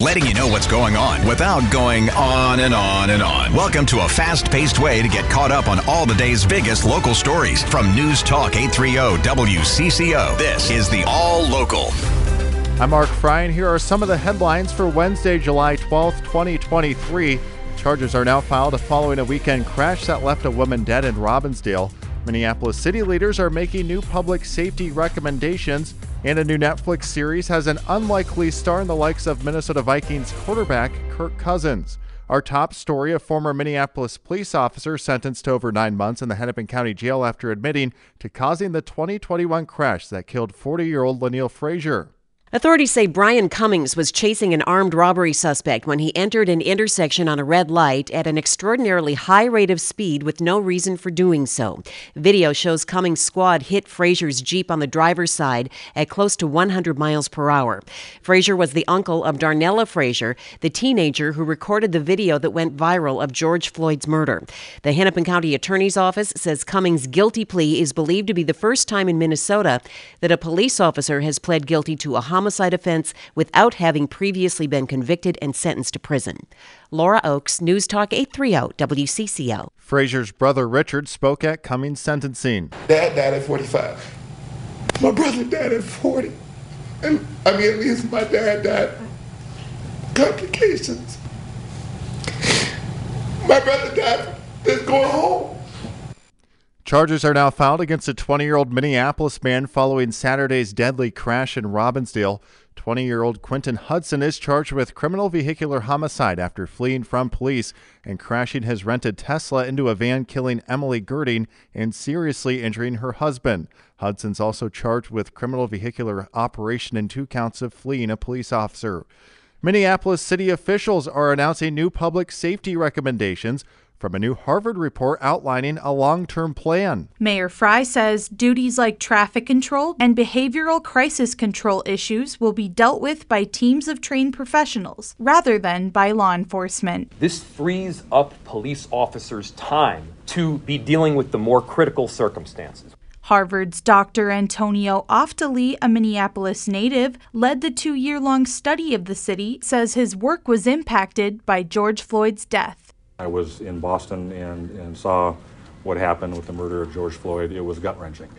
letting you know what's going on without going on and on and on. Welcome to a fast paced way to get caught up on all the day's biggest local stories from News Talk 830 WCCO. This is the All Local. I'm Mark Freie, and here are some of the headlines for Wednesday, July 12th, 2023. Charges are now filed following a weekend crash that left a woman dead in Robbinsdale. Minneapolis city leaders are making new public safety recommendations, and a new Netflix series has an unlikely star in the likes of Minnesota Vikings quarterback Kirk Cousins. Our top story a former Minneapolis police officer sentenced to over nine months in the Hennepin County Jail after admitting to causing the 2021 crash that killed 40 year old Leneal Frazier. Authorities say Brian Cummings was chasing an armed robbery suspect when he entered an intersection on a red light at an extraordinarily high rate of speed with no reason for doing so. Video shows Cummings' squad hit Frazier's Jeep on the driver's side at close to 100 miles per hour. Frazier was the uncle of Darnella Frazier, the teenager who recorded the video that went viral of George Floyd's murder. The Hennepin County Attorney's Office says Cummings' guilty plea is believed to be the first time in Minnesota that a police officer has pled guilty to a homicide offense without having previously been convicted and sentenced to prison. Laura Oakes, News Talk 830 WCCO. Frazier's brother Richard spoke at Cummings' sentencing. Dad died at 45. My brother died at 40. And I mean, at least my dad died complications. My brother died just going home. Charges are now filed against a 20 year old Minneapolis man following Saturday's deadly crash in Robbinsdale. 20 year old Quentin Hudson is charged with criminal vehicular homicide after fleeing from police and crashing his rented Tesla into a van, killing Emily Girding and seriously injuring her husband. Hudson's also charged with criminal vehicular operation and two counts of fleeing a police officer. Minneapolis city officials are announcing new public safety recommendations from a new Harvard report outlining a long term plan. Mayor Frey says duties like traffic control and behavioral crisis control issues will be dealt with by teams of trained professionals rather than by law enforcement. This frees up police officers' time to be dealing with the more critical circumstances. Harvard's Dr. Antonio Oftelie, a Minneapolis native, led the two year long study of the city, says his work was impacted by George Floyd's death. I was in Boston and, and saw what happened with the murder of George Floyd. It was gut wrenching.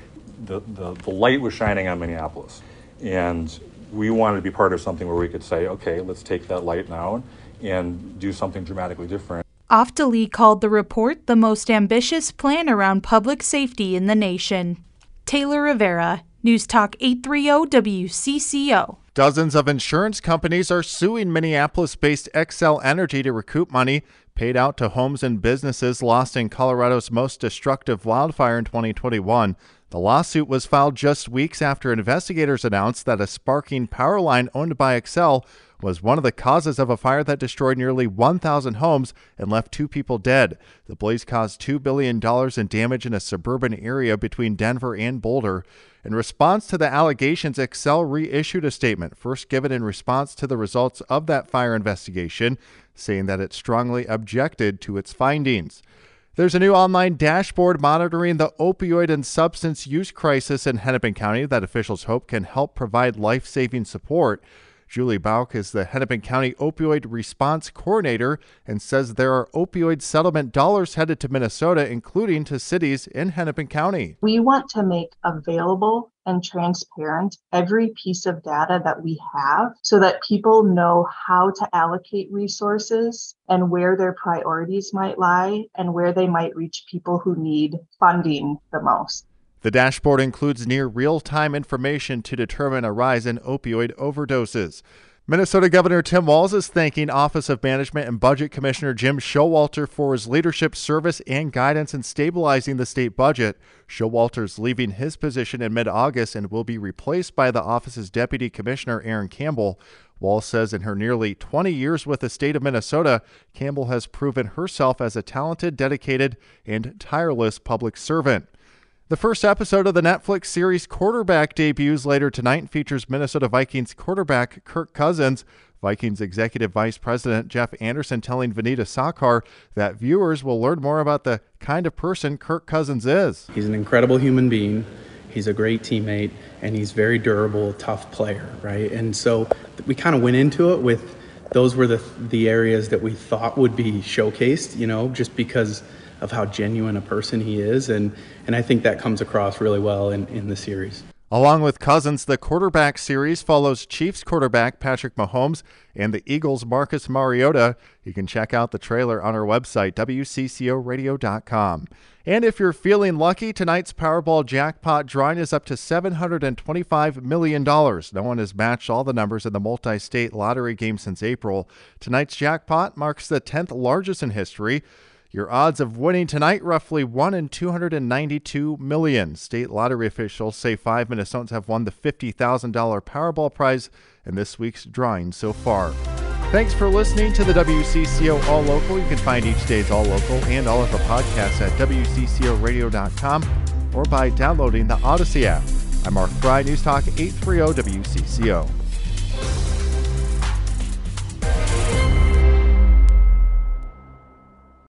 The, the, the light was shining on Minneapolis. And we wanted to be part of something where we could say, okay, let's take that light now and do something dramatically different. Oftelie called the report the most ambitious plan around public safety in the nation. Taylor Rivera, News Talk 830 WCCO. Dozens of insurance companies are suing Minneapolis based Xcel Energy to recoup money paid out to homes and businesses lost in Colorado's most destructive wildfire in 2021. The lawsuit was filed just weeks after investigators announced that a sparking power line owned by Xcel was one of the causes of a fire that destroyed nearly 1,000 homes and left two people dead. The blaze caused $2 billion in damage in a suburban area between Denver and Boulder. In response to the allegations, Xcel reissued a statement, first given in response to the results of that fire investigation, saying that it strongly objected to its findings. There's a new online dashboard monitoring the opioid and substance use crisis in Hennepin County that officials hope can help provide life saving support. Julie Bauk is the Hennepin County Opioid Response Coordinator and says there are opioid settlement dollars headed to Minnesota, including to cities in Hennepin County. We want to make available and transparent every piece of data that we have so that people know how to allocate resources and where their priorities might lie and where they might reach people who need funding the most. The dashboard includes near real time information to determine a rise in opioid overdoses. Minnesota Governor Tim Walz is thanking Office of Management and Budget Commissioner Jim Showalter for his leadership, service, and guidance in stabilizing the state budget. Showalter is leaving his position in mid August and will be replaced by the office's Deputy Commissioner Erin Campbell. Walz says in her nearly 20 years with the state of Minnesota, Campbell has proven herself as a talented, dedicated, and tireless public servant. The first episode of the Netflix series Quarterback debuts later tonight and features Minnesota Vikings quarterback Kirk Cousins. Vikings Executive Vice President Jeff Anderson telling Vineeta Sawkar that viewers will learn more about the kind of person Kirk Cousins is. He's an incredible human being. He's a great teammate and he's very durable, tough player, right? And so we kind of went into it with those were the the areas that we thought would be showcased, you know, just because of how genuine a person he is and and I think that comes across really well in, in the series. Along with Cousins, the quarterback series follows Chiefs quarterback Patrick Mahomes and the Eagles' Marcus Mariota. You can check out the trailer on our website, WCCORadio.com. And if you're feeling lucky, tonight's Powerball jackpot drawing is up to $725 million. No one has matched all the numbers in the multi state lottery game since April. Tonight's jackpot marks the 10th largest in history. Your odds of winning tonight roughly 1 in 292 million. State lottery officials say 5 Minnesotans have won the $50,000 Powerball prize in this week's drawing so far. Thanks for listening to the WCCO All Local. You can find each day's All Local and all of the podcasts at WCCORadio.com or by downloading the Odyssey app. I'm Mark Freie, News Talk 830 WCCO.